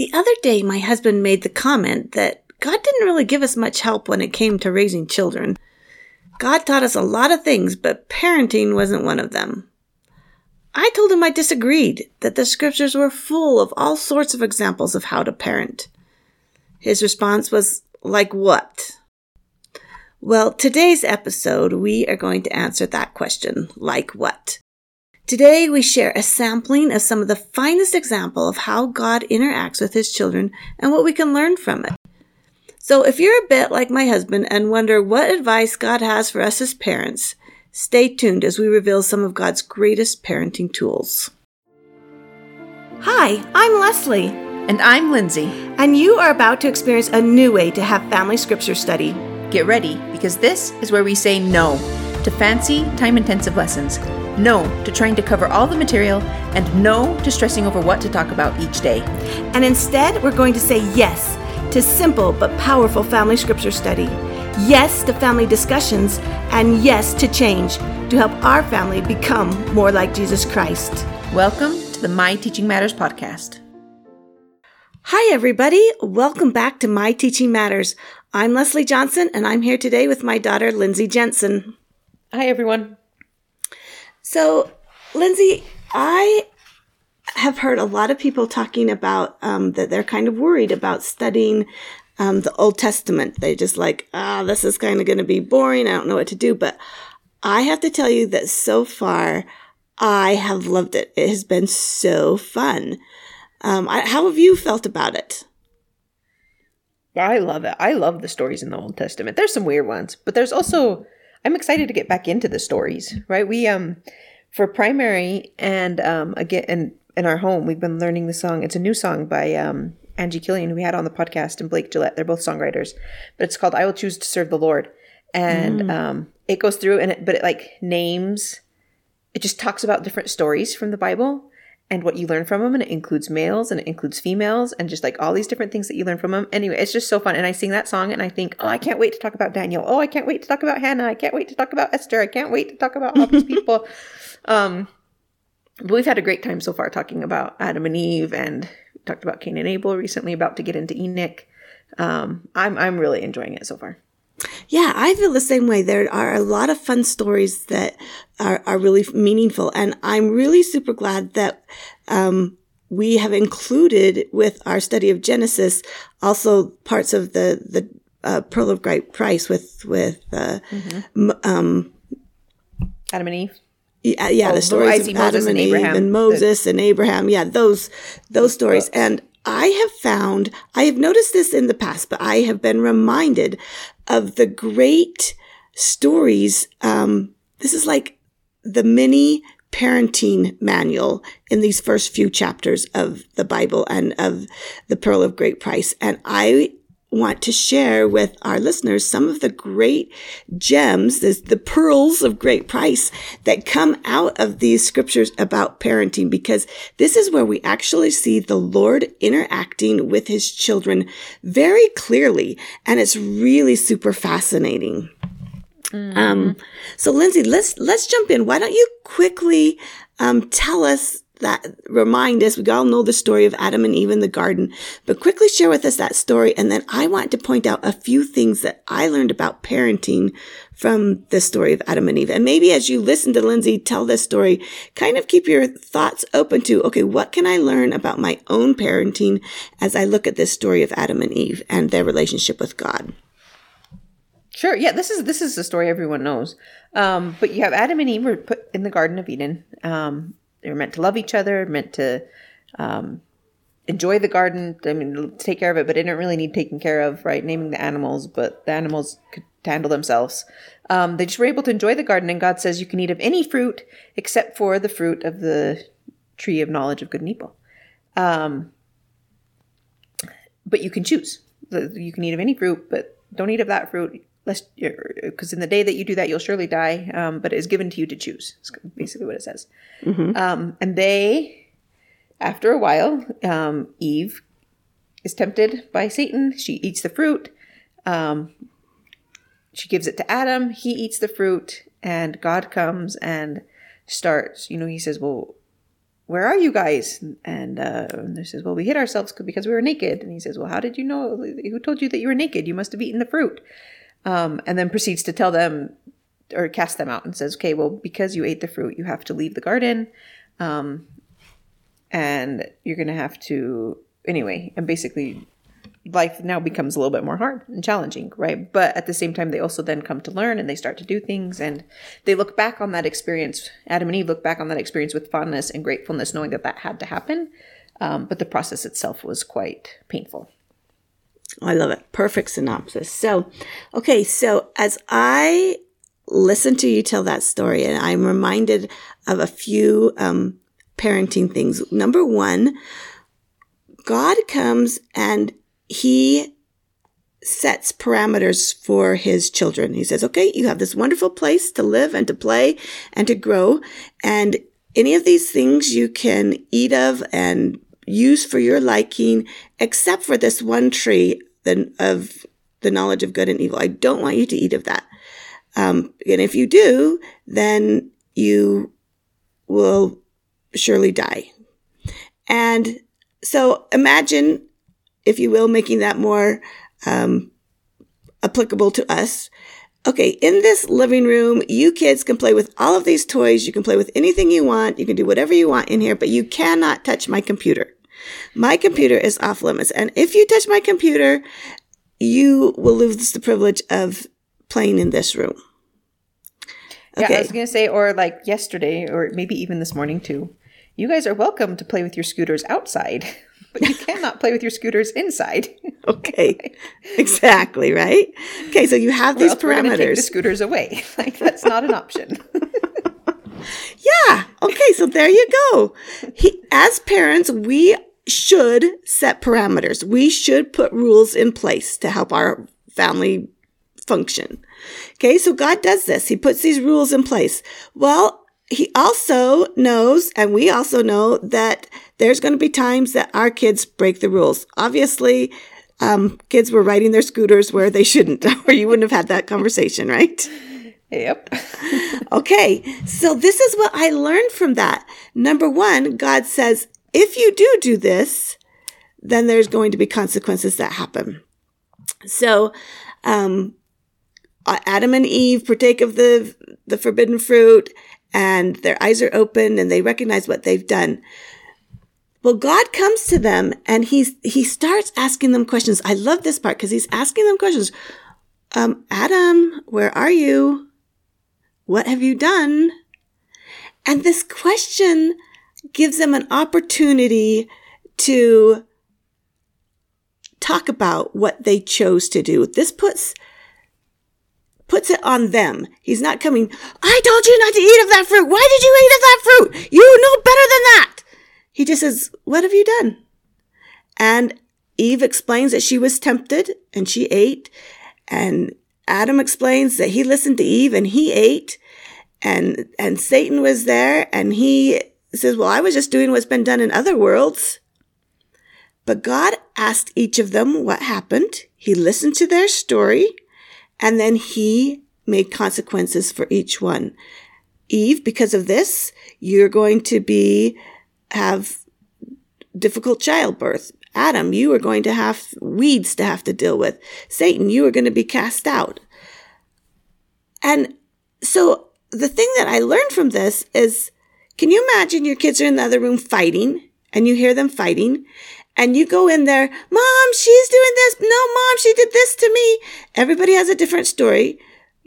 The other day, my husband made the comment that God didn't really give us much help when it came to raising children. God taught us a lot of things, but parenting wasn't one of them. I told him I disagreed, that the scriptures were full of all sorts of examples of how to parent. His response was, like what? Well, today's episode, we are going to answer that question, like what? Today, we share a sampling of some of the finest example of how God interacts with his children and what we can learn from it. So if you're a bit like my husband and wonder what advice God has for us as parents, stay tuned as we reveal some of God's greatest parenting tools. Hi, I'm Leslie. And I'm Lindsay. And you are about to experience a new way to have family scripture study. Get ready, because this is where we say no to fancy, time intensive lessons, no to trying to cover all the material, and no to stressing over what to talk about each day. And instead, we're going to say yes to simple but powerful family scripture study. Yes to family discussions, and yes to change to help our family become more like Jesus Christ. Welcome to the My Teaching Matters podcast. Hi, everybody. Welcome back to My Teaching Matters. I'm Leslie Johnson, and I'm here today with my daughter, Lindsay Jensen. Hi, everyone. So, Lindsay, I have heard a lot of people talking about um, that they're kind of worried about studying um, the Old Testament. They're just like, ah, oh, this is kind of going to be boring. I don't know what to do. But I have to tell you that so far, I have loved it. It has been so fun. Um, I, how have you felt about it? I love it. I love the stories in the Old Testament. There's some weird ones, but there's also I'm excited to get back into the stories. Right? We um for primary and um again and in our home, we've been learning the song. It's a new song by um, Angie Killian, who we had on the podcast, and Blake Gillette. They're both songwriters, but it's called "I Will Choose to Serve the Lord," and mm. um, it goes through and it, but it like names. It just talks about different stories from the Bible and what you learn from them, and it includes males and it includes females, and just like all these different things that you learn from them. Anyway, it's just so fun, and I sing that song, and I think, oh, I can't wait to talk about Daniel. Oh, I can't wait to talk about Hannah. I can't wait to talk about Esther. I can't wait to talk about all these people. Um, but we've had a great time so far talking about Adam and Eve and talked about Cain and Abel recently, about to get into Enoch. Um, I'm I'm really enjoying it so far. Yeah, I feel the same way. There are a lot of fun stories that are, are really meaningful. And I'm really super glad that, um, we have included with our study of Genesis also parts of the, the, uh, Pearl of Great Price with, with, uh, mm-hmm. um, Adam and Eve yeah, yeah, oh, the stories of Adam and, and Eve and Moses the- and Abraham. Yeah, those those stories. Books. And I have found, I have noticed this in the past, but I have been reminded of the great stories. Um, this is like the mini parenting manual in these first few chapters of the Bible and of the Pearl of Great Price. And I want to share with our listeners some of the great gems, the, the pearls of great price that come out of these scriptures about parenting, because this is where we actually see the Lord interacting with his children very clearly. And it's really super fascinating. Mm-hmm. Um, so Lindsay, let's, let's jump in. Why don't you quickly, um, tell us that remind us, we all know the story of Adam and Eve in the garden, but quickly share with us that story. And then I want to point out a few things that I learned about parenting from the story of Adam and Eve. And maybe as you listen to Lindsay tell this story, kind of keep your thoughts open to, okay, what can I learn about my own parenting as I look at this story of Adam and Eve and their relationship with God? Sure. Yeah, this is this is a story everyone knows. Um, but you have Adam and Eve were put in the Garden of Eden. Um, they were meant to love each other, meant to um, enjoy the garden. I mean, take care of it, but they didn't really need taken care of, right? Naming the animals, but the animals could handle themselves. Um, they just were able to enjoy the garden, and God says you can eat of any fruit except for the fruit of the tree of knowledge of good and evil. Um, but you can choose. You can eat of any fruit, but don't eat of that fruit because in the day that you do that you'll surely die um, but it is given to you to choose It's basically what it says mm-hmm. um, and they after a while um, eve is tempted by satan she eats the fruit um, she gives it to adam he eats the fruit and god comes and starts you know he says well where are you guys? And, uh, and they says, well, we hid ourselves because we were naked. And he says, well, how did you know? Who told you that you were naked? You must have eaten the fruit. Um, and then proceeds to tell them or cast them out and says, okay, well, because you ate the fruit, you have to leave the garden. Um, and you're going to have to, anyway, and basically life now becomes a little bit more hard and challenging, right? But at the same time, they also then come to learn and they start to do things and they look back on that experience. Adam and Eve look back on that experience with fondness and gratefulness, knowing that that had to happen. Um, but the process itself was quite painful. I love it. Perfect synopsis. So, okay, so as I listen to you tell that story, and I'm reminded of a few um, parenting things. Number one, God comes and he sets parameters for his children. He says, okay, you have this wonderful place to live and to play and to grow. And any of these things you can eat of and use for your liking, except for this one tree of the knowledge of good and evil. I don't want you to eat of that. Um, and if you do, then you will surely die. And so imagine, if you will, making that more um, applicable to us. Okay, in this living room, you kids can play with all of these toys. You can play with anything you want. You can do whatever you want in here, but you cannot touch my computer. My computer is off limits. And if you touch my computer, you will lose the privilege of playing in this room. Okay. Yeah, I was going to say, or like yesterday, or maybe even this morning too. You guys are welcome to play with your scooters outside, but you cannot play with your scooters inside. okay, exactly right. Okay, so you have these parameters. take the scooters away. Like that's not an option. yeah. Okay, so there you go. He, as parents, we should set parameters. We should put rules in place to help our family function. Okay, so God does this. He puts these rules in place. Well, he also knows, and we also know that there's going to be times that our kids break the rules. Obviously, um, kids were riding their scooters where they shouldn't, or you wouldn't have had that conversation, right? Yep. okay, so this is what I learned from that. Number one, God says, if you do do this, then there's going to be consequences that happen. So, um, Adam and Eve partake of the the forbidden fruit and their eyes are open and they recognize what they've done. Well, God comes to them and he's, he starts asking them questions. I love this part because he's asking them questions. Um, Adam, where are you? What have you done? And this question gives them an opportunity to talk about what they chose to do. This puts puts it on them. He's not coming, I told you not to eat of that fruit. Why did you eat of that fruit? You know better than that. He just says, What have you done? And Eve explains that she was tempted and she ate. And Adam explains that he listened to Eve and he ate. And, and Satan was there and he says, Well, I was just doing what's been done in other worlds. But God asked each of them what happened. He listened to their story and then he made consequences for each one. Eve, because of this, you're going to be, have difficult childbirth. Adam, you are going to have weeds to have to deal with. Satan, you are going to be cast out. And so the thing that I learned from this is, can you imagine your kids are in the other room fighting and you hear them fighting and you go in there, mom, she's doing this. No, mom, she did this to me. Everybody has a different story,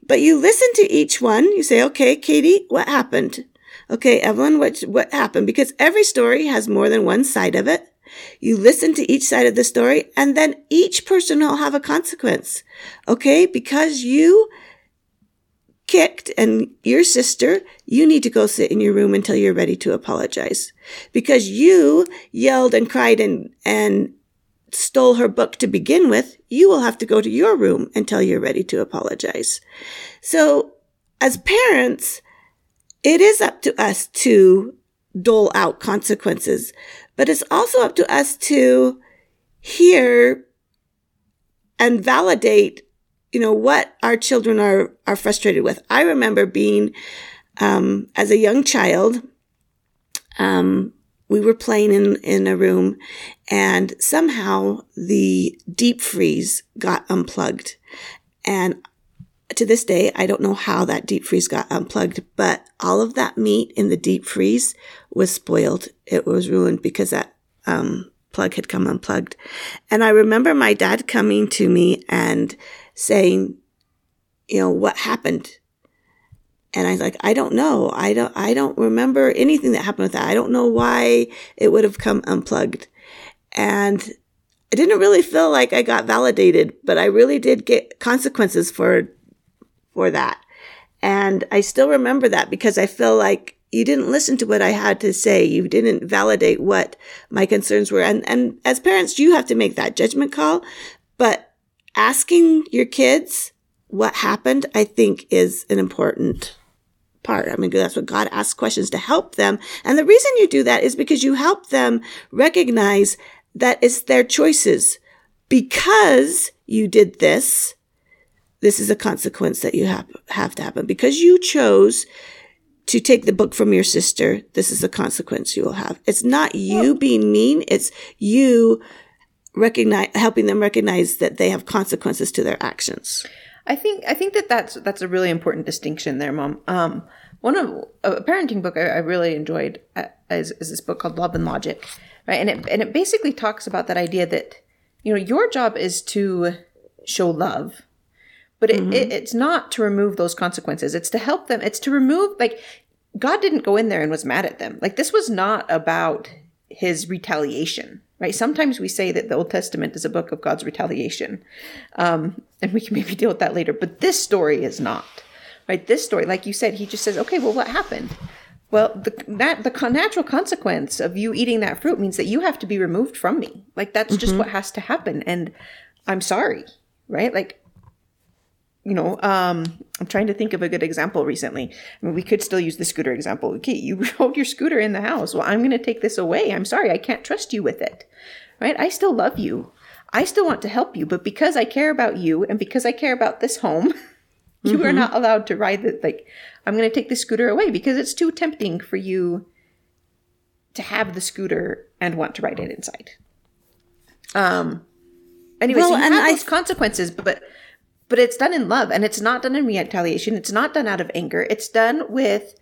but you listen to each one. You say, okay, Katie, what happened? Okay, Evelyn, what, what happened? Because every story has more than one side of it. You listen to each side of the story and then each person will have a consequence. Okay. Because you kicked and your sister, you need to go sit in your room until you're ready to apologize. Because you yelled and cried and, and stole her book to begin with, you will have to go to your room until you're ready to apologize. So as parents, it is up to us to dole out consequences, but it's also up to us to hear and validate you know, what our children are, are frustrated with. I remember being, um, as a young child, um, we were playing in, in a room and somehow the deep freeze got unplugged. And to this day, I don't know how that deep freeze got unplugged, but all of that meat in the deep freeze was spoiled. It was ruined because that, um, plug had come unplugged. And I remember my dad coming to me and saying, you know, what happened? And I was like, I don't know. I don't, I don't remember anything that happened with that. I don't know why it would have come unplugged. And I didn't really feel like I got validated, but I really did get consequences for, for that. And I still remember that because I feel like you didn't listen to what I had to say. You didn't validate what my concerns were. And, and as parents, you have to make that judgment call. But asking your kids what happened, I think is an important part. I mean, that's what God asks questions to help them. And the reason you do that is because you help them recognize that it's their choices. Because you did this, this is a consequence that you have, have to happen. Because you chose to take the book from your sister, this is a consequence you will have. It's not you being mean. It's you recognize, helping them recognize that they have consequences to their actions. I think, I think that that's, that's a really important distinction there, mom. Um, one of a parenting book I, I really enjoyed uh, is, is this book called Love and Logic, right? And it, and it basically talks about that idea that, you know, your job is to show love but it, mm-hmm. it, it's not to remove those consequences. It's to help them. It's to remove, like, God didn't go in there and was mad at them. Like, this was not about his retaliation, right? Sometimes we say that the Old Testament is a book of God's retaliation. Um, and we can maybe deal with that later. But this story is not, right? This story, like you said, he just says, okay, well, what happened? Well, the that, the natural consequence of you eating that fruit means that you have to be removed from me. Like that's mm-hmm. just what has to happen, and I'm sorry, right? Like you know, um, I'm trying to think of a good example recently. I mean, we could still use the scooter example. Okay, you hold your scooter in the house. Well, I'm going to take this away. I'm sorry, I can't trust you with it. Right? I still love you. I still want to help you, but because I care about you and because I care about this home, you mm-hmm. are not allowed to ride it. Like, I'm going to take the scooter away because it's too tempting for you to have the scooter and want to ride it inside. Um. Anyway, well, so you and have I, those consequences, but but it's done in love and it's not done in retaliation. It's not done out of anger. It's done with,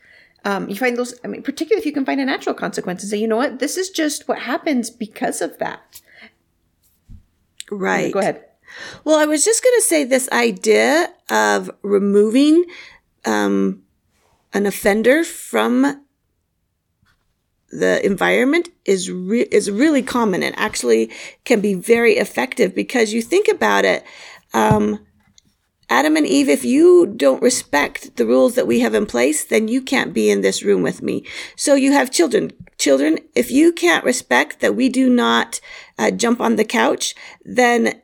um, you find those, I mean, particularly if you can find a natural consequence and say, you know what, this is just what happens because of that. Right. Go ahead. Well, I was just going to say this idea of removing um, an offender from the environment is re- is really common and actually can be very effective because you think about it. Um, Adam and Eve, if you don't respect the rules that we have in place, then you can't be in this room with me. So you have children. Children, if you can't respect that we do not uh, jump on the couch, then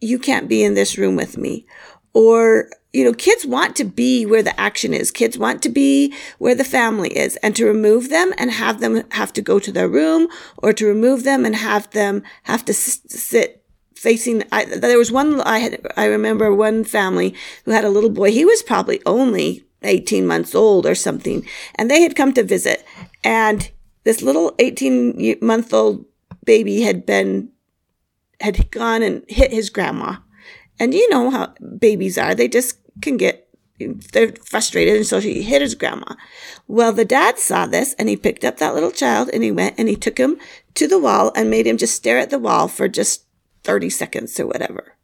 you can't be in this room with me. Or, you know, kids want to be where the action is. Kids want to be where the family is and to remove them and have them have to go to their room or to remove them and have them have to s- sit facing I, there was one i had i remember one family who had a little boy. He was probably only 18 months old or something and they had come to visit and this little 18 month old baby had been had gone and hit his grandma. And you know how babies are they just can get they're frustrated and so he hit his grandma. Well the dad saw this and he picked up that little child and he went and he took him to the wall and made him just stare at the wall for just 30 seconds or whatever.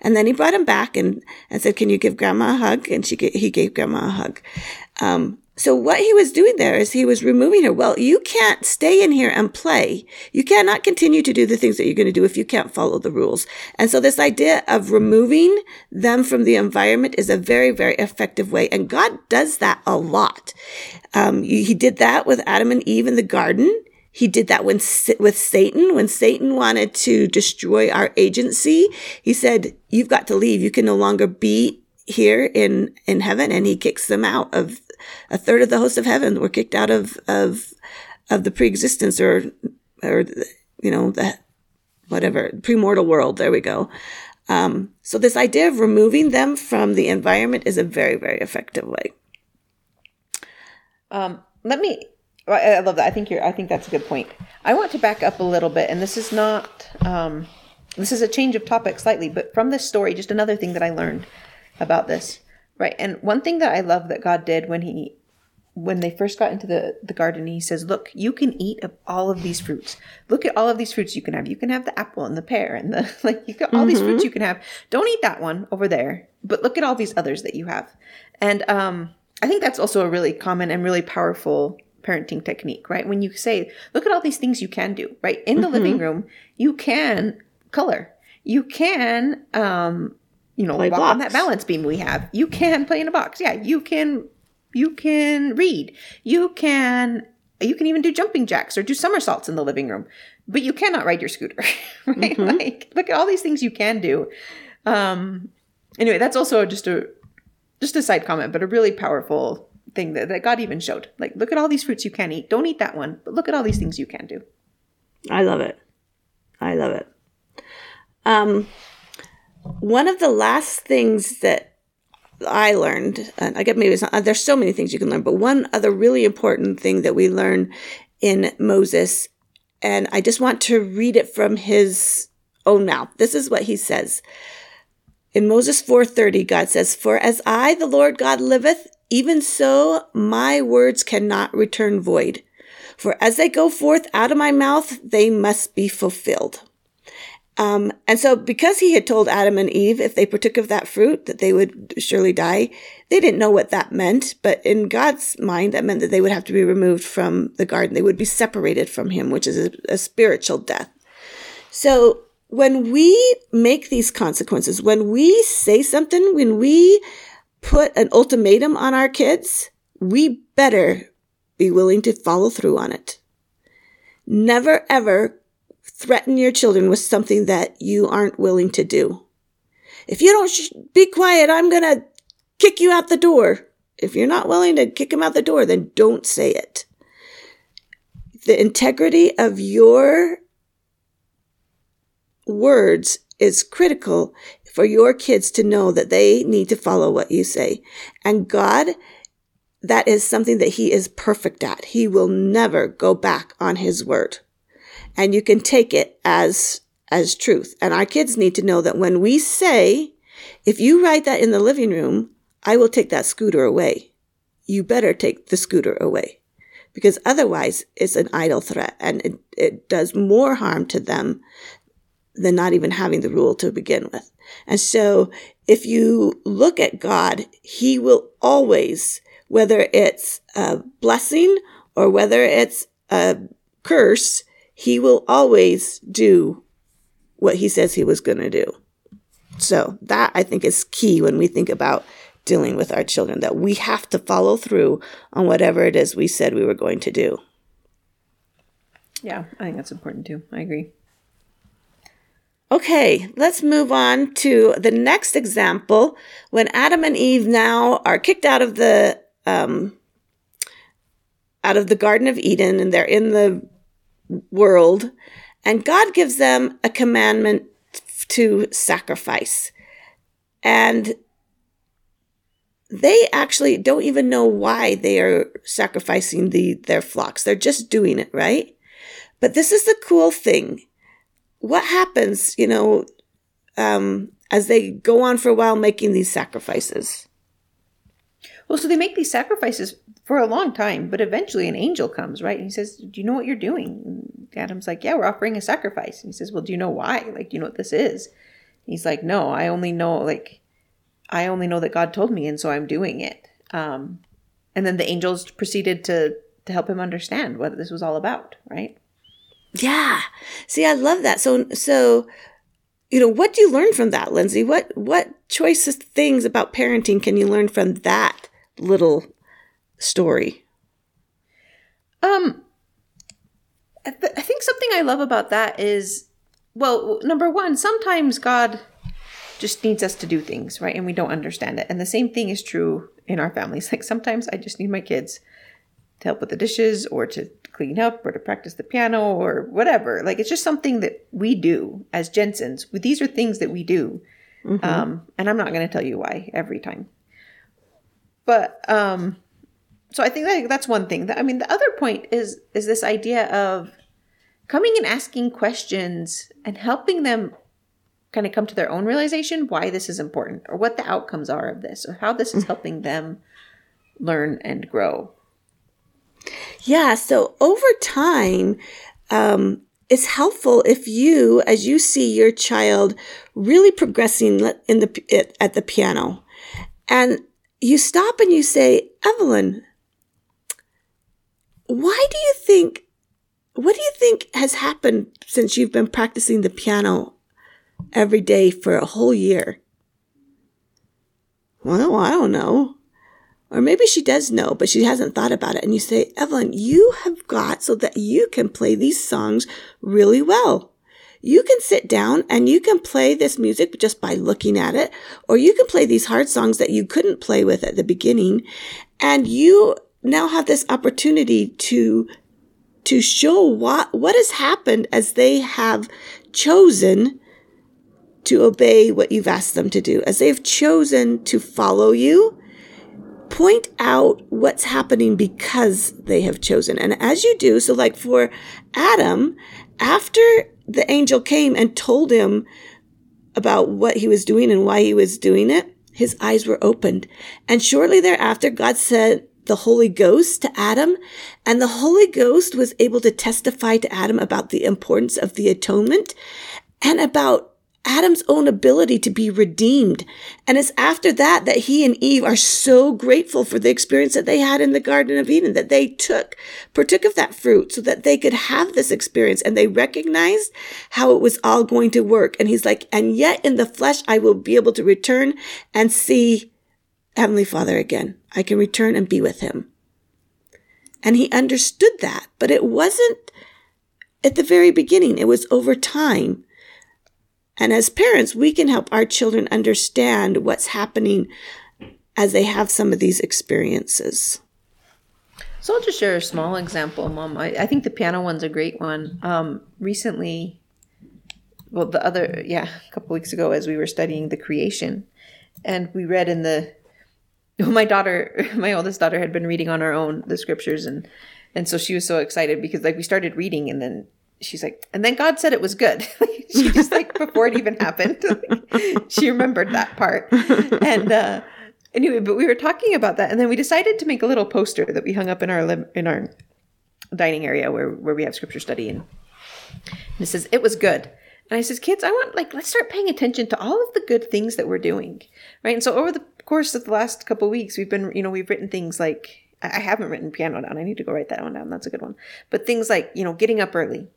And then he brought him back and, and said, can you give grandma a hug? And she, he gave grandma a hug. Um, so what he was doing there is he was removing her. Well, you can't stay in here and play. You cannot continue to do the things that you're going to do if you can't follow the rules. And so this idea of removing them from the environment is a very, very effective way. And God does that a lot. Um, he did that with Adam and Eve in the garden. He did that when, with Satan. When Satan wanted to destroy our agency, he said, you've got to leave. You can no longer be here in, in heaven. And he kicks them out of a third of the host of heaven were kicked out of, of, of the pre-existence or, or, you know, the, whatever, premortal world. There we go. Um, so this idea of removing them from the environment is a very, very effective way. Um, let me I love that. I think you're. I think that's a good point. I want to back up a little bit, and this is not. Um, this is a change of topic slightly, but from this story, just another thing that I learned about this, right? And one thing that I love that God did when He, when they first got into the the garden, He says, "Look, you can eat of all of these fruits. Look at all of these fruits you can have. You can have the apple and the pear and the like. You got all mm-hmm. these fruits mm-hmm. you can have. Don't eat that one over there, but look at all these others that you have." And um, I think that's also a really common and really powerful parenting technique, right? When you say, look at all these things you can do, right? In the mm-hmm. living room, you can color. You can, um, you know, play walk blocks. on that balance beam we have. You can play in a box. Yeah, you can, you can read. You can, you can even do jumping jacks or do somersaults in the living room, but you cannot ride your scooter, right? Mm-hmm. Like, look at all these things you can do. Um, anyway, that's also just a, just a side comment, but a really powerful thing that, that God even showed. Like, look at all these fruits you can eat. Don't eat that one, but look at all these things you can do. I love it. I love it. Um, one of the last things that I learned, and I get maybe it's not, there's so many things you can learn, but one other really important thing that we learn in Moses, and I just want to read it from his own mouth. This is what he says. In Moses 4:30, God says, "For as I, the Lord God, liveth, even so, my words cannot return void. For as they go forth out of my mouth, they must be fulfilled. Um, and so because he had told Adam and Eve if they partook of that fruit that they would surely die, they didn't know what that meant. But in God's mind, that meant that they would have to be removed from the garden. They would be separated from him, which is a, a spiritual death. So when we make these consequences, when we say something, when we put an ultimatum on our kids, we better be willing to follow through on it. Never ever threaten your children with something that you aren't willing to do. If you don't sh- be quiet, I'm going to kick you out the door. If you're not willing to kick him out the door, then don't say it. The integrity of your words is critical for your kids to know that they need to follow what you say. And God, that is something that he is perfect at. He will never go back on his word. And you can take it as, as truth. And our kids need to know that when we say, if you write that in the living room, I will take that scooter away. You better take the scooter away because otherwise it's an idle threat and it, it does more harm to them than not even having the rule to begin with. And so if you look at God, he will always, whether it's a blessing or whether it's a curse, he will always do what he says he was going to do. So that I think is key when we think about dealing with our children, that we have to follow through on whatever it is we said we were going to do. Yeah, I think that's important too. I agree. Okay, let's move on to the next example. When Adam and Eve now are kicked out of the um, out of the Garden of Eden, and they're in the world, and God gives them a commandment to sacrifice, and they actually don't even know why they are sacrificing the their flocks. They're just doing it, right? But this is the cool thing what happens, you know, um, as they go on for a while making these sacrifices? Well, so they make these sacrifices for a long time, but eventually an angel comes, right? And he says, Do you know what you're doing? And Adam's like, Yeah, we're offering a sacrifice. And he says, Well, do you know why? Like, do you know what this is? And he's like, No, I only know, like, I only know that God told me, and so I'm doing it. Um, and then the angels proceeded to to help him understand what this was all about, right? Yeah. See, I love that. So, so, you know, what do you learn from that, Lindsay? What, what choicest things about parenting can you learn from that little story? Um, I, th- I think something I love about that is, well, number one, sometimes God just needs us to do things, right? And we don't understand it. And the same thing is true in our families. Like sometimes I just need my kids to help with the dishes or to clean up or to practice the piano or whatever. Like it's just something that we do as Jensens. These are things that we do. Mm-hmm. Um, and I'm not going to tell you why every time. But um, so I think that that's one thing. I mean, the other point is is this idea of coming and asking questions and helping them kind of come to their own realization why this is important or what the outcomes are of this or how this is helping them learn and grow. Yeah. So over time, um, it's helpful if you, as you see your child really progressing in the at the piano, and you stop and you say, Evelyn, why do you think? What do you think has happened since you've been practicing the piano every day for a whole year? Well, I don't know. Or maybe she does know, but she hasn't thought about it. And you say, Evelyn, you have got so that you can play these songs really well. You can sit down and you can play this music just by looking at it, or you can play these hard songs that you couldn't play with at the beginning. And you now have this opportunity to to show what what has happened as they have chosen to obey what you've asked them to do as they've chosen to follow you point out what's happening because they have chosen. And as you do, so like for Adam, after the angel came and told him about what he was doing and why he was doing it, his eyes were opened. And shortly thereafter, God sent the Holy Ghost to Adam, and the Holy Ghost was able to testify to Adam about the importance of the atonement and about Adam's own ability to be redeemed. And it's after that that he and Eve are so grateful for the experience that they had in the Garden of Eden, that they took, partook of that fruit so that they could have this experience. And they recognized how it was all going to work. And he's like, and yet in the flesh, I will be able to return and see Heavenly Father again. I can return and be with him. And he understood that, but it wasn't at the very beginning. It was over time and as parents, we can help our children understand what's happening as they have some of these experiences. So I'll just share a small example, Mom. I, I think the piano one's a great one. Um, recently, well, the other, yeah, a couple weeks ago, as we were studying the creation, and we read in the, my daughter, my oldest daughter, had been reading on her own the scriptures, and and so she was so excited because like we started reading, and then she's like, and then God said it was good. she just like before it even happened, she remembered that part. And uh, anyway, but we were talking about that, and then we decided to make a little poster that we hung up in our in our dining area where where we have scripture study, and, and it says it was good. And I says, kids, I want like let's start paying attention to all of the good things that we're doing, right? And so over the course of the last couple weeks, we've been, you know, we've written things like I haven't written piano down. I need to go write that one down. That's a good one. But things like, you know, getting up early,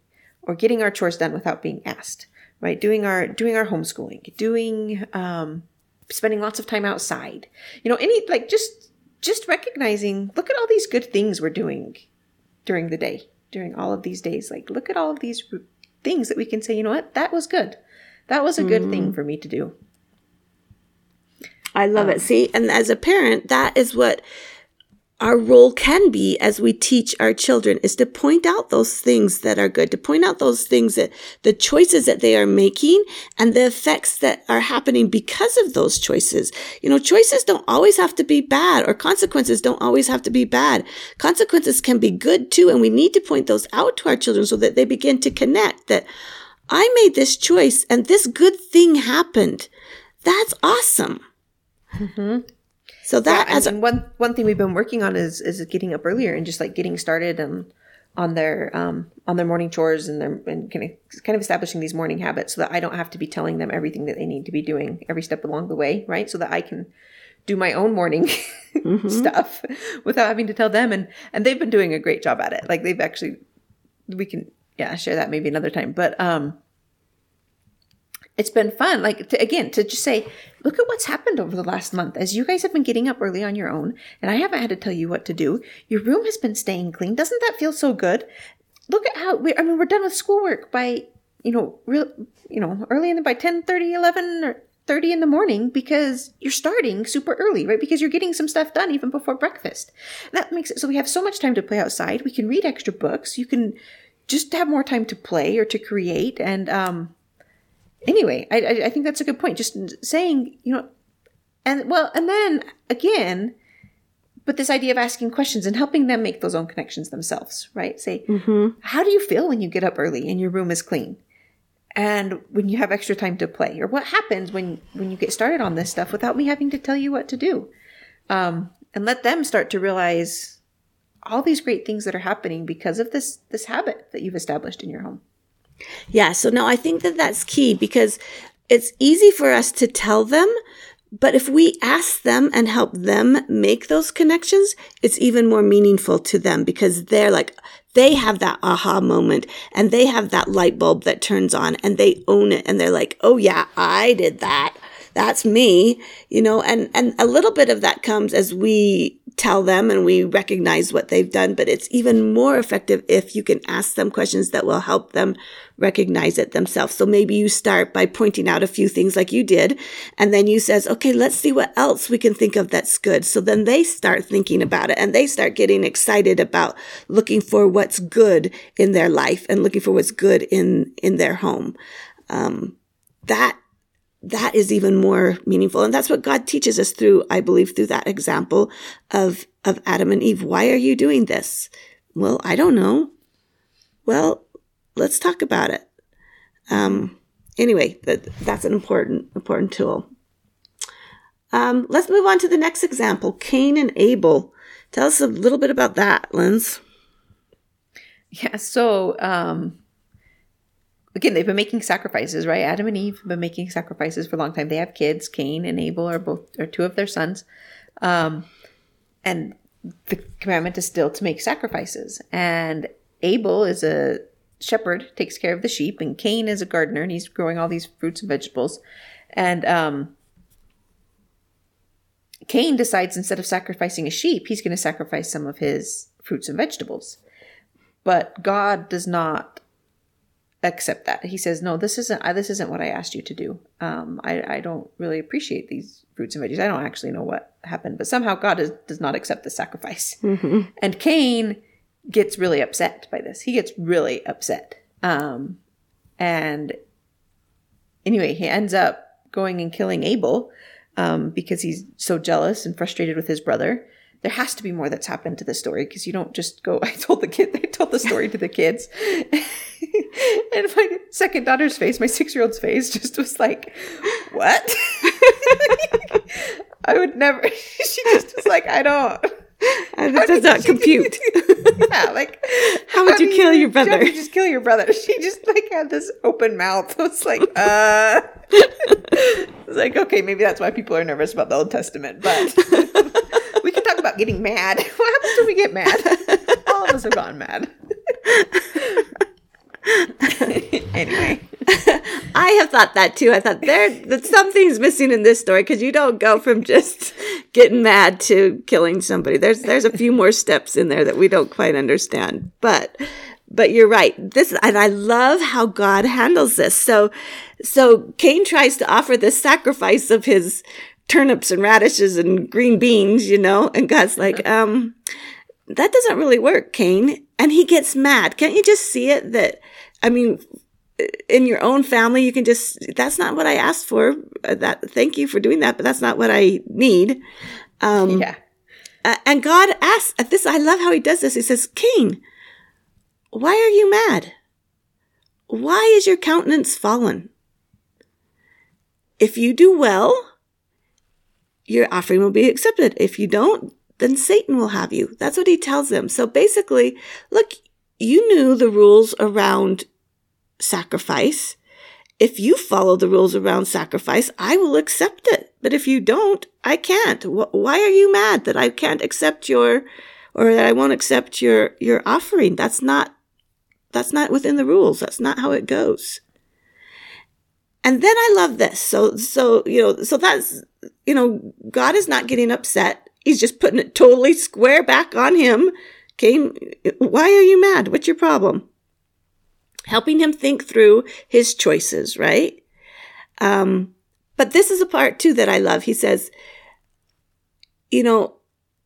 or getting our chores done without being asked, right? Doing our doing our homeschooling, doing um, spending lots of time outside. You know, any like just just recognizing, look at all these good things we're doing during the day, during all of these days. Like, look at all of these things that we can say, you know what, that was good. That was a good mm. thing for me to do. I love um, it. See, and as a parent, that is what our role can be as we teach our children is to point out those things that are good, to point out those things that the choices that they are making and the effects that are happening because of those choices. You know, choices don't always have to be bad or consequences don't always have to be bad. Consequences can be good too. And we need to point those out to our children so that they begin to connect that I made this choice and this good thing happened. That's awesome. Mm-hmm. So that yeah, as mean, one one thing we've been working on is is getting up earlier and just like getting started and on their um, on their morning chores and their and kind of kind of establishing these morning habits so that I don't have to be telling them everything that they need to be doing every step along the way, right? So that I can do my own morning mm-hmm. stuff without having to tell them and and they've been doing a great job at it. Like they've actually we can yeah, share that maybe another time. But um it's been fun. Like to, again, to just say, look at what's happened over the last month. As you guys have been getting up early on your own, and I haven't had to tell you what to do. Your room has been staying clean. Doesn't that feel so good? Look at how we. I mean, we're done with schoolwork by you know, real, you know, early in the, by 10, 30, 11 or 30 in the morning because you're starting super early, right? Because you're getting some stuff done even before breakfast. That makes it so we have so much time to play outside. We can read extra books. You can just have more time to play or to create. And, um, anyway, I, I think that's a good point. Just saying, you know, and well, and then again, but this idea of asking questions and helping them make those own connections themselves, right? Say, mm-hmm. how do you feel when you get up early and your room is clean? And when you have extra time to play, or what happens when when you get started on this stuff without me having to tell you what to do, um, and let them start to realize all these great things that are happening because of this this habit that you've established in your home. Yeah, so no, I think that that's key because it's easy for us to tell them, but if we ask them and help them make those connections, it's even more meaningful to them because they're like, they have that aha moment and they have that light bulb that turns on and they own it and they're like, oh yeah, I did that. That's me, you know, and, and a little bit of that comes as we tell them and we recognize what they've done, but it's even more effective if you can ask them questions that will help them recognize it themselves. So maybe you start by pointing out a few things like you did, and then you says, okay, let's see what else we can think of that's good. So then they start thinking about it and they start getting excited about looking for what's good in their life and looking for what's good in, in their home. Um, that that is even more meaningful. And that's what God teaches us through, I believe, through that example of, of Adam and Eve. Why are you doing this? Well, I don't know. Well, let's talk about it. Um, anyway, that, that's an important, important tool. Um, let's move on to the next example, Cain and Abel. Tell us a little bit about that, Linz. Yeah, so um, again, they've been making sacrifices, right? Adam and Eve have been making sacrifices for a long time. They have kids. Cain and Abel are both are two of their sons, um, and the commandment is still to make sacrifices. And Abel is a shepherd, takes care of the sheep, and Cain is a gardener, and he's growing all these fruits and vegetables. And um, Cain decides instead of sacrificing a sheep, he's going to sacrifice some of his fruits and vegetables. But God does not accept that. He says, "No, this isn't. this isn't what I asked you to do. Um, I, I don't really appreciate these fruits and veggies. I don't actually know what happened, but somehow God is, does not accept the sacrifice." Mm-hmm. And Cain gets really upset by this. He gets really upset. Um, and anyway, he ends up going and killing Abel um, because he's so jealous and frustrated with his brother there has to be more that's happened to the story because you don't just go i told the kid i told the story to the kids and my second daughter's face my six-year-old's face just was like what i would never she just was like i don't that does not compute. yeah, like how would you kill your brother? How you just kill your brother? She just like had this open mouth. I was like, uh. It's like okay, maybe that's why people are nervous about the Old Testament, but about getting mad. What happens when we get mad? All of us have gone mad. anyway. I have thought that too. I thought there that something's missing in this story because you don't go from just getting mad to killing somebody. There's there's a few more steps in there that we don't quite understand. But but you're right. This and I love how God handles this. So so Cain tries to offer this sacrifice of his turnips and radishes and green beans, you know? And God's like, um, that doesn't really work, Cain. And he gets mad. Can't you just see it that, I mean, in your own family, you can just, that's not what I asked for. Uh, that, thank you for doing that, but that's not what I need. Um, yeah. Uh, and God asks at this, I love how he does this. He says, Cain, why are you mad? Why is your countenance fallen? If you do well, your offering will be accepted. If you don't, then Satan will have you. That's what he tells them. So basically, look, you knew the rules around sacrifice. If you follow the rules around sacrifice, I will accept it. But if you don't, I can't. Why are you mad that I can't accept your, or that I won't accept your, your offering? That's not, that's not within the rules. That's not how it goes. And then I love this. So, so, you know, so that's, you know, God is not getting upset. He's just putting it totally square back on him. Cain, why are you mad? What's your problem? Helping him think through his choices, right? Um, but this is a part too that I love. He says, you know,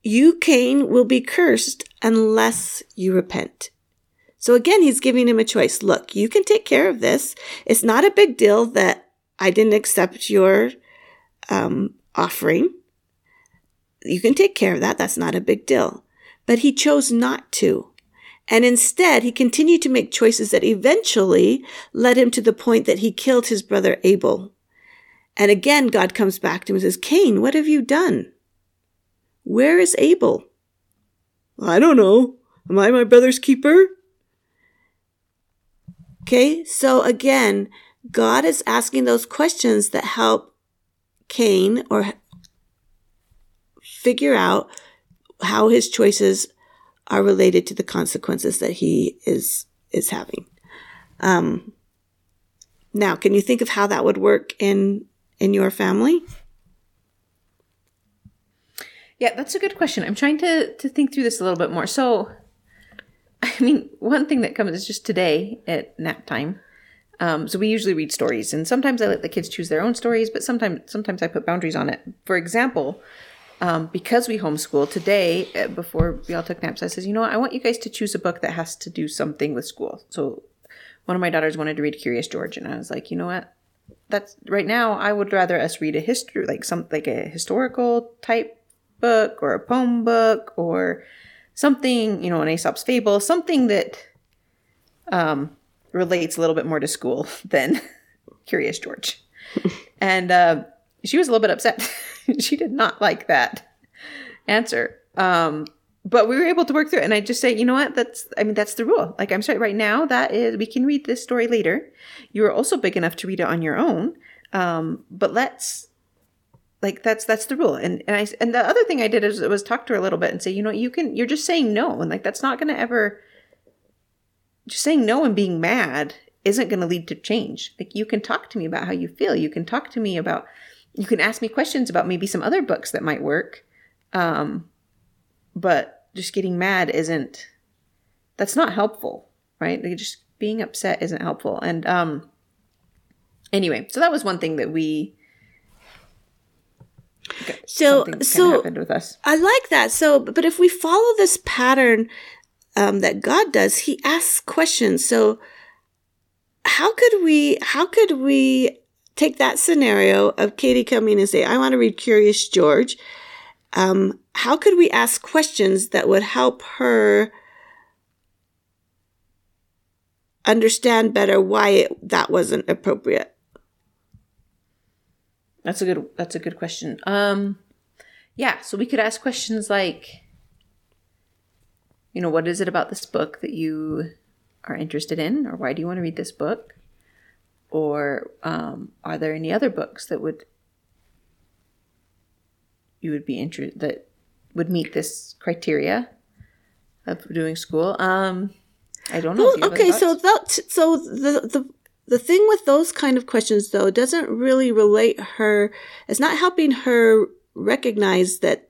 you, Cain, will be cursed unless you repent. So again, he's giving him a choice. Look, you can take care of this. It's not a big deal that I didn't accept your um, offering. you can take care of that. That's not a big deal. But he chose not to. And instead, he continued to make choices that eventually led him to the point that he killed his brother Abel. And again, God comes back to him and says, Cain, what have you done? Where is Abel? I don't know. Am I my brother's keeper? Okay, so again, God is asking those questions that help Cain or figure out how his choices are related to the consequences that he is is having. Um, now, can you think of how that would work in in your family? Yeah, that's a good question. I'm trying to to think through this a little bit more. So, I mean, one thing that comes is just today at nap time. Um, so we usually read stories, and sometimes I let the kids choose their own stories, but sometimes sometimes I put boundaries on it. For example, um, because we homeschool today, uh, before we all took naps, I says, you know what, I want you guys to choose a book that has to do something with school. So one of my daughters wanted to read Curious George, and I was like, you know what, that's right now. I would rather us read a history, like some like a historical type book or a poem book or something, you know, an Aesop's fable, something that um, relates a little bit more to school than Curious George. and uh, she was a little bit upset. she did not like that answer. Um, but we were able to work through it. And I just say, you know what? That's, I mean, that's the rule. Like, I'm sorry, right now, that is, we can read this story later. You are also big enough to read it on your own. Um, but let's, like that's that's the rule. And and i and the other thing i did is was talk to her a little bit and say you know you can you're just saying no and like that's not going to ever just saying no and being mad isn't going to lead to change. Like you can talk to me about how you feel. You can talk to me about you can ask me questions about maybe some other books that might work um but just getting mad isn't that's not helpful right? Like just being upset isn't helpful. And um anyway so that was one thing that we so so with us. I like that. So, but if we follow this pattern um, that God does, He asks questions. So, how could we? How could we take that scenario of Katie coming and say, "I want to read Curious George"? Um, how could we ask questions that would help her understand better why it, that wasn't appropriate? That's a good that's a good question. Um yeah, so we could ask questions like you know, what is it about this book that you are interested in or why do you want to read this book? Or um, are there any other books that would you would be interested that would meet this criteria of doing school? Um I don't know. Well, okay, so that so the the the thing with those kind of questions, though, doesn't really relate her, it's not helping her recognize that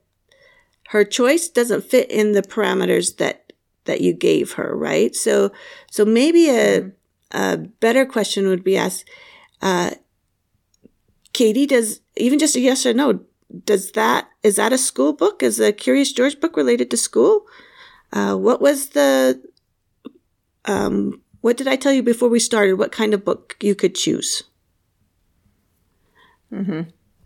her choice doesn't fit in the parameters that that you gave her, right? So, so maybe a, mm-hmm. a better question would be asked, uh, Katie, does even just a yes or no, does that, is that a school book? Is the Curious George book related to school? Uh, what was the, um, what did I tell you before we started? What kind of book you could choose? Mm-hmm.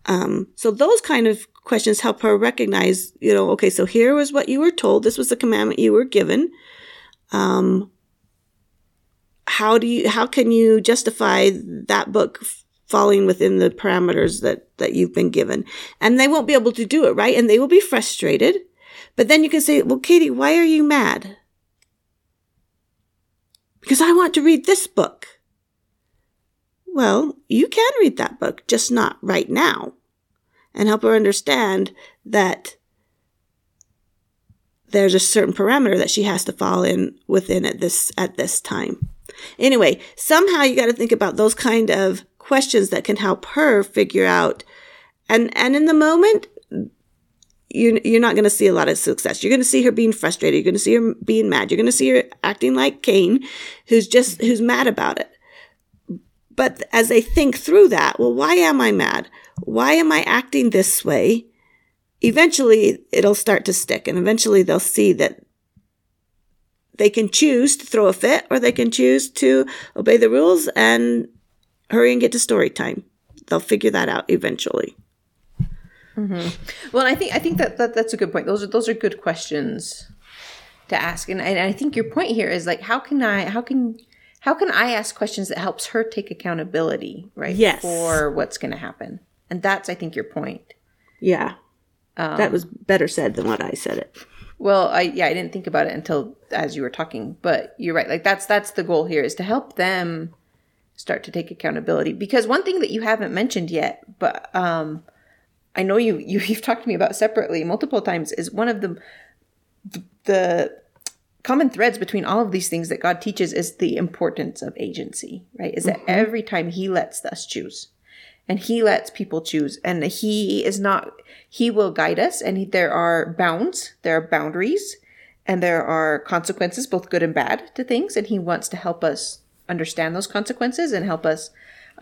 Um, so those kind of questions help her recognize, you know, okay, so here was what you were told. This was the commandment you were given. Um, how do you, how can you justify that book falling within the parameters that, that you've been given? And they won't be able to do it, right? And they will be frustrated. But then you can say, well, Katie, why are you mad? Because I want to read this book. Well, you can read that book, just not right now, and help her understand that there's a certain parameter that she has to fall in within at this at this time. Anyway, somehow you got to think about those kind of questions that can help her figure out and and in the moment you, you're not going to see a lot of success. You're going to see her being frustrated. You're going to see her being mad. You're going to see her acting like Cain, who's just, who's mad about it. But as they think through that, well, why am I mad? Why am I acting this way? Eventually it'll start to stick and eventually they'll see that they can choose to throw a fit or they can choose to obey the rules and hurry and get to story time. They'll figure that out eventually. Mm-hmm. Well, I think I think that, that that's a good point. Those are those are good questions to ask, and, and I think your point here is like, how can I, how can, how can I ask questions that helps her take accountability, right? Yes. For what's going to happen, and that's I think your point. Yeah, um, that was better said than what I said it. Well, I yeah, I didn't think about it until as you were talking, but you're right. Like that's that's the goal here is to help them start to take accountability because one thing that you haven't mentioned yet, but um I know you, you you've talked to me about separately multiple times is one of the the common threads between all of these things that God teaches is the importance of agency, right? Is that mm-hmm. every time he lets us choose and he lets people choose and he is not he will guide us and he, there are bounds, there are boundaries and there are consequences both good and bad to things and he wants to help us understand those consequences and help us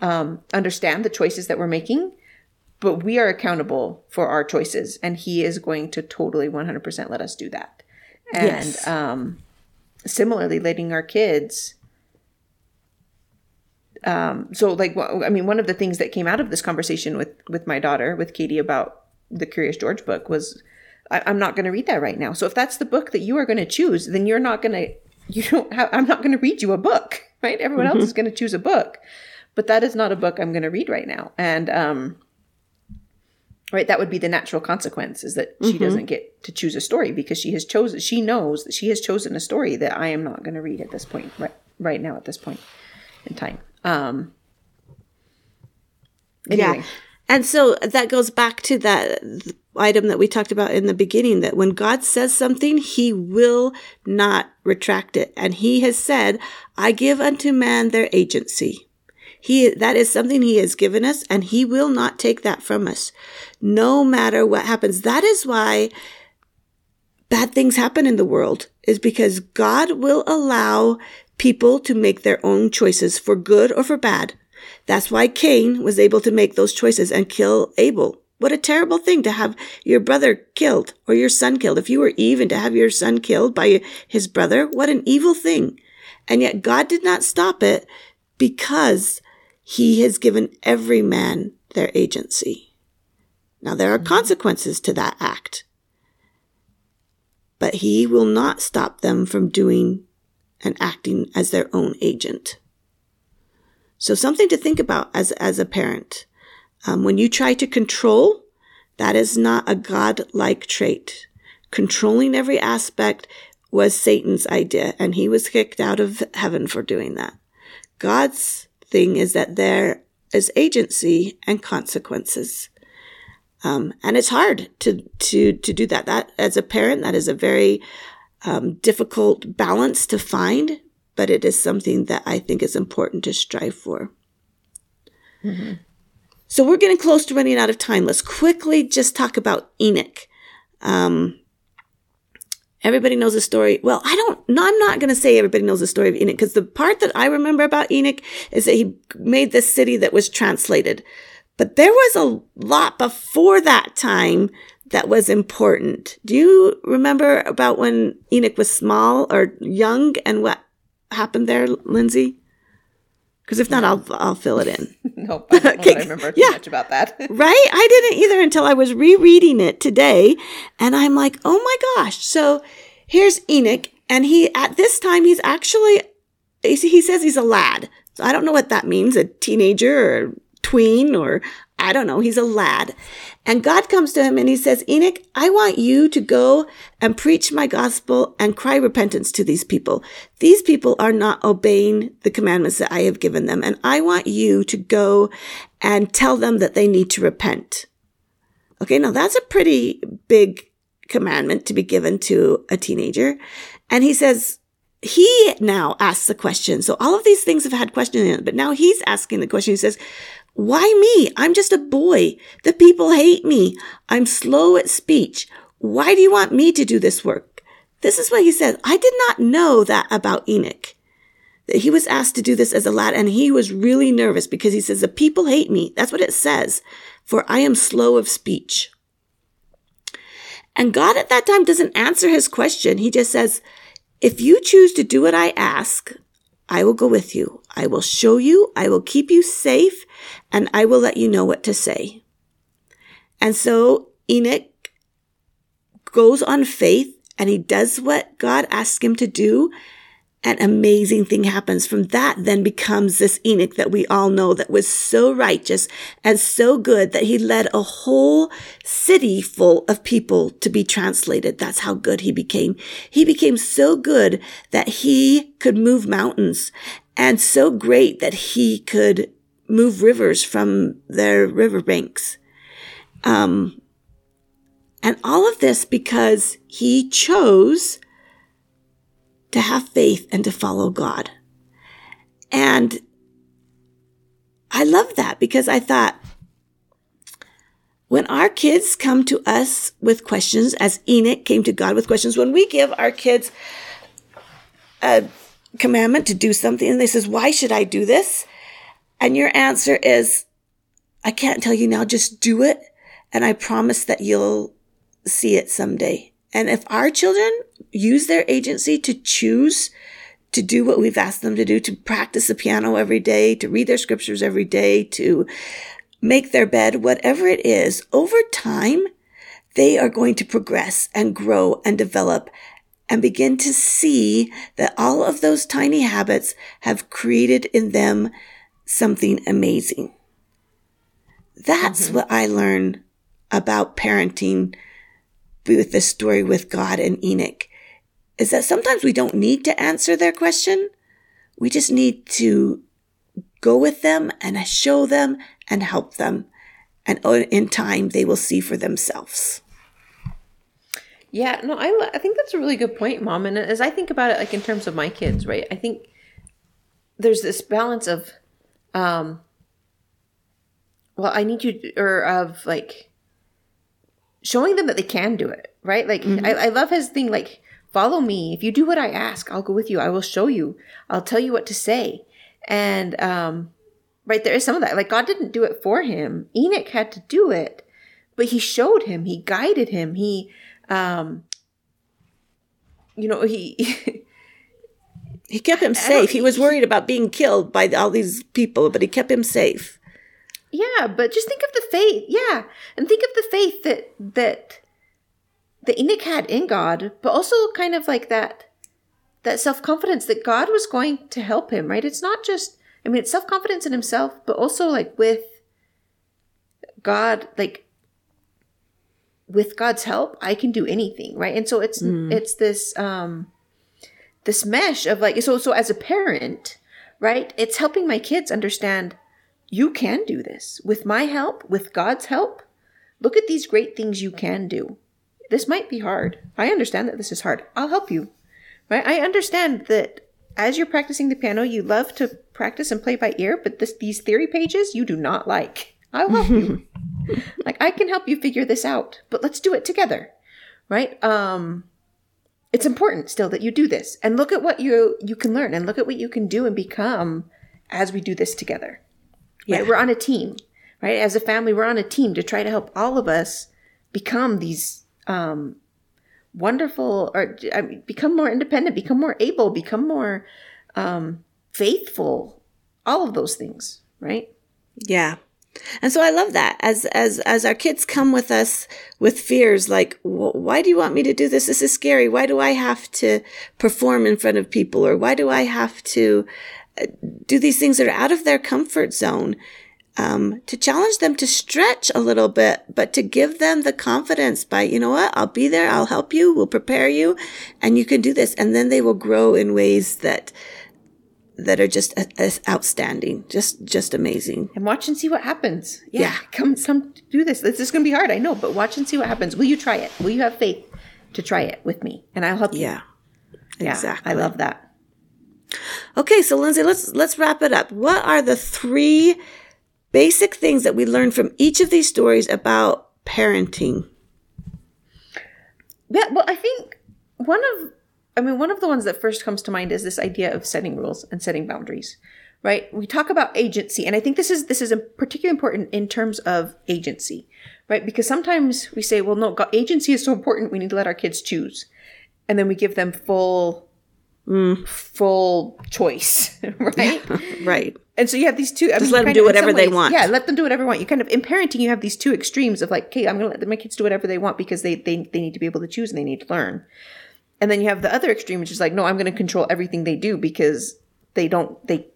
um, understand the choices that we're making but we are accountable for our choices and he is going to totally 100% let us do that. And yes. um, similarly letting our kids um, so like i mean one of the things that came out of this conversation with with my daughter with katie about the curious george book was I, i'm not going to read that right now. So if that's the book that you are going to choose then you're not going to you don't have i'm not going to read you a book right? Everyone mm-hmm. else is going to choose a book. But that is not a book i'm going to read right now. And um right that would be the natural consequence is that she mm-hmm. doesn't get to choose a story because she has chosen she knows that she has chosen a story that i am not going to read at this point right right now at this point in time um anyway. yeah and so that goes back to that item that we talked about in the beginning that when God says something, he will not retract it. And he has said, I give unto man their agency. He, that is something he has given us and he will not take that from us. No matter what happens. That is why bad things happen in the world is because God will allow people to make their own choices for good or for bad. That's why Cain was able to make those choices and kill Abel. What a terrible thing to have your brother killed or your son killed. If you were even to have your son killed by his brother, what an evil thing. And yet God did not stop it because he has given every man their agency. Now, there are mm-hmm. consequences to that act, but he will not stop them from doing and acting as their own agent. So, something to think about as, as a parent. Um, when you try to control, that is not a God-like trait. Controlling every aspect was Satan's idea, and he was kicked out of heaven for doing that. God's thing is that there is agency and consequences. Um, and it's hard to, to, to do that. That as a parent, that is a very um, difficult balance to find, but it is something that I think is important to strive for. Mm-hmm. So we're getting close to running out of time. Let's quickly just talk about Enoch. Um, Everybody knows the story. Well, I don't, no, I'm not going to say everybody knows the story of Enoch because the part that I remember about Enoch is that he made this city that was translated. But there was a lot before that time that was important. Do you remember about when Enoch was small or young and what happened there, Lindsay? Because if not, I'll I'll fill it in. nope, I don't okay. Remember too yeah. much about that. right? I didn't either until I was rereading it today, and I'm like, oh my gosh! So here's Enoch, and he at this time he's actually he says he's a lad. So I don't know what that means, a teenager or tween or I don't know. He's a lad. And God comes to him and he says, Enoch, I want you to go and preach my gospel and cry repentance to these people. These people are not obeying the commandments that I have given them. And I want you to go and tell them that they need to repent. Okay. Now that's a pretty big commandment to be given to a teenager. And he says, he now asks the question. So all of these things have had questions in it, but now he's asking the question. He says, why me? I'm just a boy. The people hate me. I'm slow at speech. Why do you want me to do this work? This is what he says. I did not know that about Enoch. That he was asked to do this as a lad and he was really nervous because he says, the people hate me. That's what it says. For I am slow of speech. And God at that time doesn't answer his question. He just says, if you choose to do what I ask, I will go with you. I will show you. I will keep you safe and I will let you know what to say. And so Enoch goes on faith and he does what God asks him to do. An amazing thing happens from that then becomes this Enoch that we all know that was so righteous and so good that he led a whole city full of people to be translated. That's how good he became. He became so good that he could move mountains and so great that he could move rivers from their riverbanks. Um, and all of this because he chose to have faith and to follow God. And I love that because I thought when our kids come to us with questions, as Enoch came to God with questions, when we give our kids a commandment to do something and they says, why should I do this? And your answer is, I can't tell you now, just do it. And I promise that you'll see it someday. And if our children use their agency to choose to do what we've asked them to do, to practice the piano every day, to read their scriptures every day, to make their bed, whatever it is, over time, they are going to progress and grow and develop and begin to see that all of those tiny habits have created in them something amazing. That's mm-hmm. what I learn about parenting with this story with God and Enoch is that sometimes we don't need to answer their question. We just need to go with them and show them and help them. And in time, they will see for themselves. Yeah, no, I, I think that's a really good point, Mom. And as I think about it, like in terms of my kids, right, I think there's this balance of, um, well, I need you, or of like showing them that they can do it, right? Like, mm-hmm. I, I love his thing, like, follow me. If you do what I ask, I'll go with you. I will show you. I'll tell you what to say. And, um, right there is some of that. Like, God didn't do it for him. Enoch had to do it, but he showed him, he guided him, he, um, you know, he he kept him safe. He was worried about being killed by all these people, but he kept him safe. Yeah, but just think of the faith. Yeah, and think of the faith that that the Enoch had in God, but also kind of like that that self confidence that God was going to help him. Right? It's not just. I mean, it's self confidence in himself, but also like with God, like with God's help, I can do anything, right? And so it's mm. it's this um this mesh of like so so as a parent, right? It's helping my kids understand you can do this. With my help, with God's help, look at these great things you can do. This might be hard. I understand that this is hard. I'll help you. Right? I understand that as you're practicing the piano, you love to practice and play by ear, but this, these theory pages you do not like. I'll help you. like I can help you figure this out, but let's do it together. Right? Um it's important still that you do this and look at what you you can learn and look at what you can do and become as we do this together. Right? Yeah. We're on a team, right? As a family, we're on a team to try to help all of us become these um wonderful or I mean, become more independent, become more able, become more um faithful, all of those things, right? Yeah. And so I love that as as as our kids come with us with fears like why do you want me to do this this is scary why do I have to perform in front of people or why do I have to do these things that are out of their comfort zone um, to challenge them to stretch a little bit, but to give them the confidence by, you know what, I'll be there, I'll help you, we'll prepare you, and you can do this. And then they will grow in ways that that are just as outstanding, just just amazing. And watch and see what happens. Yeah, yeah. come come do this. This is going to be hard, I know, but watch and see what happens. Will you try it? Will you have faith to try it with me? And I'll help you. Yeah, exactly. Yeah, I love that. Okay, so Lindsay, let's let's wrap it up. What are the three basic things that we learned from each of these stories about parenting? Yeah, well, I think one of I mean, one of the ones that first comes to mind is this idea of setting rules and setting boundaries, right? We talk about agency, and I think this is this is particularly important in terms of agency, right? Because sometimes we say, well, no, agency is so important, we need to let our kids choose, and then we give them full, mm. full choice, right? right. and so you have these two. I Just mean, let them do whatever ways, they want. Yeah, let them do whatever they want. You kind of in parenting, you have these two extremes of like, okay, I'm going to let my kids do whatever they want because they they they need to be able to choose and they need to learn. And then you have the other extreme, which is like, no, I'm going to control everything they do because they don't they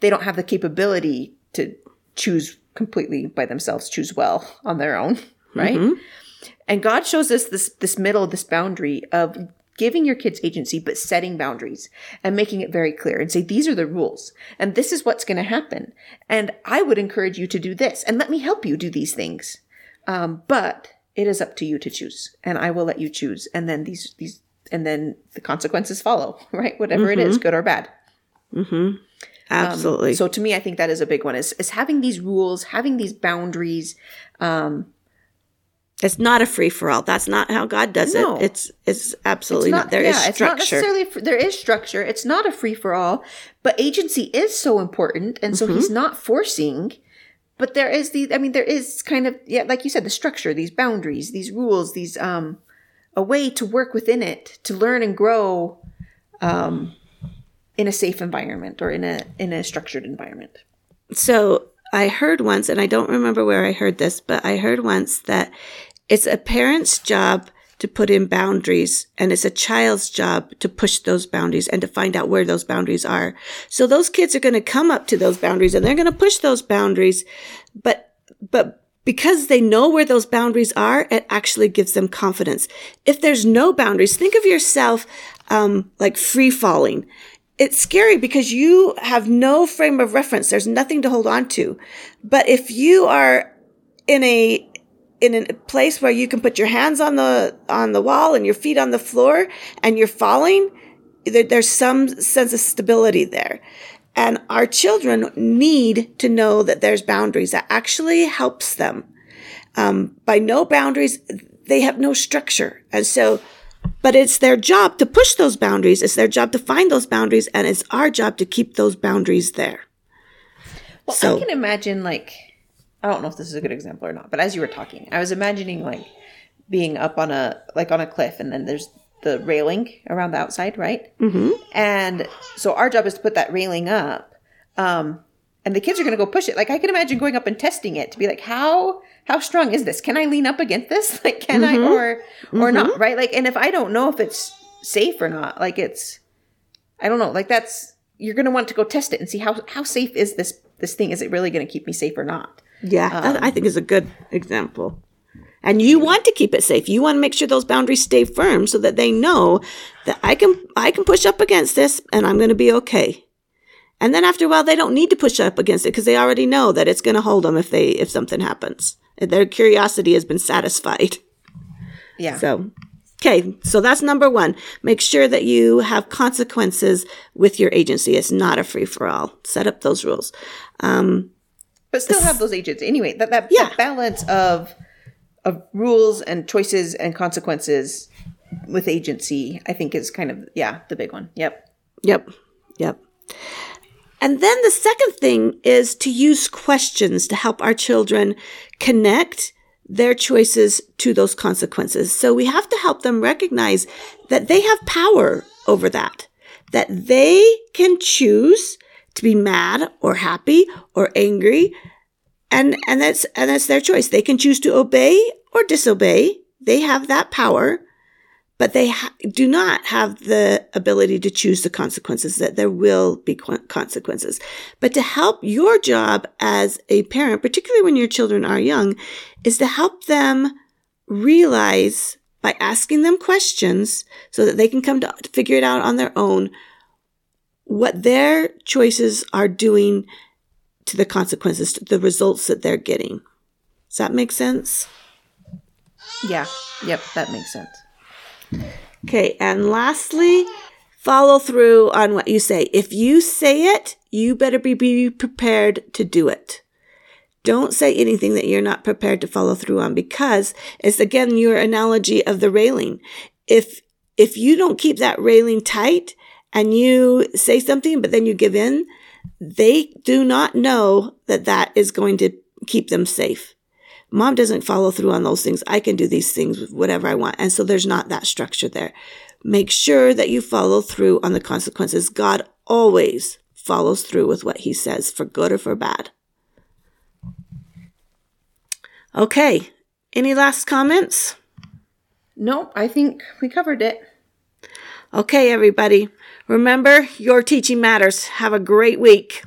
they don't have the capability to choose completely by themselves, choose well on their own, right? Mm-hmm. And God shows us this this middle, this boundary of giving your kids agency, but setting boundaries and making it very clear and say, these are the rules and this is what's going to happen. And I would encourage you to do this and let me help you do these things. Um, but it is up to you to choose and I will let you choose. And then these, these, and then the consequences follow, right? Whatever mm-hmm. it is, mm-hmm. good or bad. Mm-hmm. Um, Absolutely. Um, so to me, I think that is a big one is, is having these rules, having these boundaries, um, it's not a free for all. That's not how God does no. it. It's it's absolutely it's not, not. There yeah, is structure. It's not necessarily there is structure. It's not a free for all, but agency is so important, and so mm-hmm. He's not forcing. But there is the. I mean, there is kind of yeah, like you said, the structure, these boundaries, these rules, these um, a way to work within it to learn and grow, um, in a safe environment or in a in a structured environment. So I heard once, and I don't remember where I heard this, but I heard once that it's a parent's job to put in boundaries and it's a child's job to push those boundaries and to find out where those boundaries are. So those kids are going to come up to those boundaries and they're going to push those boundaries, but, but because they know where those boundaries are, it actually gives them confidence. If there's no boundaries, think of yourself, um, like free falling it's scary because you have no frame of reference. There's nothing to hold on to. But if you are in a, in a place where you can put your hands on the, on the wall and your feet on the floor and you're falling, there, there's some sense of stability there. And our children need to know that there's boundaries that actually helps them. Um, by no boundaries, they have no structure. And so but it's their job to push those boundaries. It's their job to find those boundaries, and it's our job to keep those boundaries there. Well, so, I can imagine like I don't know if this is a good example or not, but as you were talking, I was imagining like being up on a like on a cliff, and then there's the railing around the outside, right? Mm-hmm. And so our job is to put that railing up. Um, and the kids are going to go push it. Like I can imagine going up and testing it to be like, how how strong is this? Can I lean up against this? Like, can mm-hmm. I or or mm-hmm. not? Right? Like, and if I don't know if it's safe or not, like it's, I don't know. Like that's you're going to want to go test it and see how how safe is this this thing? Is it really going to keep me safe or not? Yeah, um, I think is a good example. And you want to keep it safe. You want to make sure those boundaries stay firm so that they know that I can I can push up against this and I'm going to be okay. And then after a while, they don't need to push up against it because they already know that it's going to hold them if they if something happens. Their curiosity has been satisfied. Yeah. So, okay. So that's number one. Make sure that you have consequences with your agency. It's not a free for all. Set up those rules. Um, but still have those agents anyway. That that, yeah. that balance of of rules and choices and consequences with agency, I think is kind of yeah the big one. Yep. Yep. Yep. And then the second thing is to use questions to help our children connect their choices to those consequences. So we have to help them recognize that they have power over that, that they can choose to be mad or happy or angry. And, and that's, and that's their choice. They can choose to obey or disobey. They have that power but they ha- do not have the ability to choose the consequences that there will be consequences. But to help your job as a parent, particularly when your children are young, is to help them realize by asking them questions so that they can come to figure it out on their own what their choices are doing to the consequences, to the results that they're getting. Does that make sense? Yeah. Yep, that makes sense. Okay, and lastly, follow through on what you say. If you say it, you better be, be prepared to do it. Don't say anything that you're not prepared to follow through on because it's again your analogy of the railing. If, if you don't keep that railing tight and you say something, but then you give in, they do not know that that is going to keep them safe mom doesn't follow through on those things. I can do these things, with whatever I want. And so there's not that structure there. Make sure that you follow through on the consequences. God always follows through with what he says for good or for bad. Okay. Any last comments? Nope, I think we covered it. Okay, everybody. Remember, your teaching matters. Have a great week.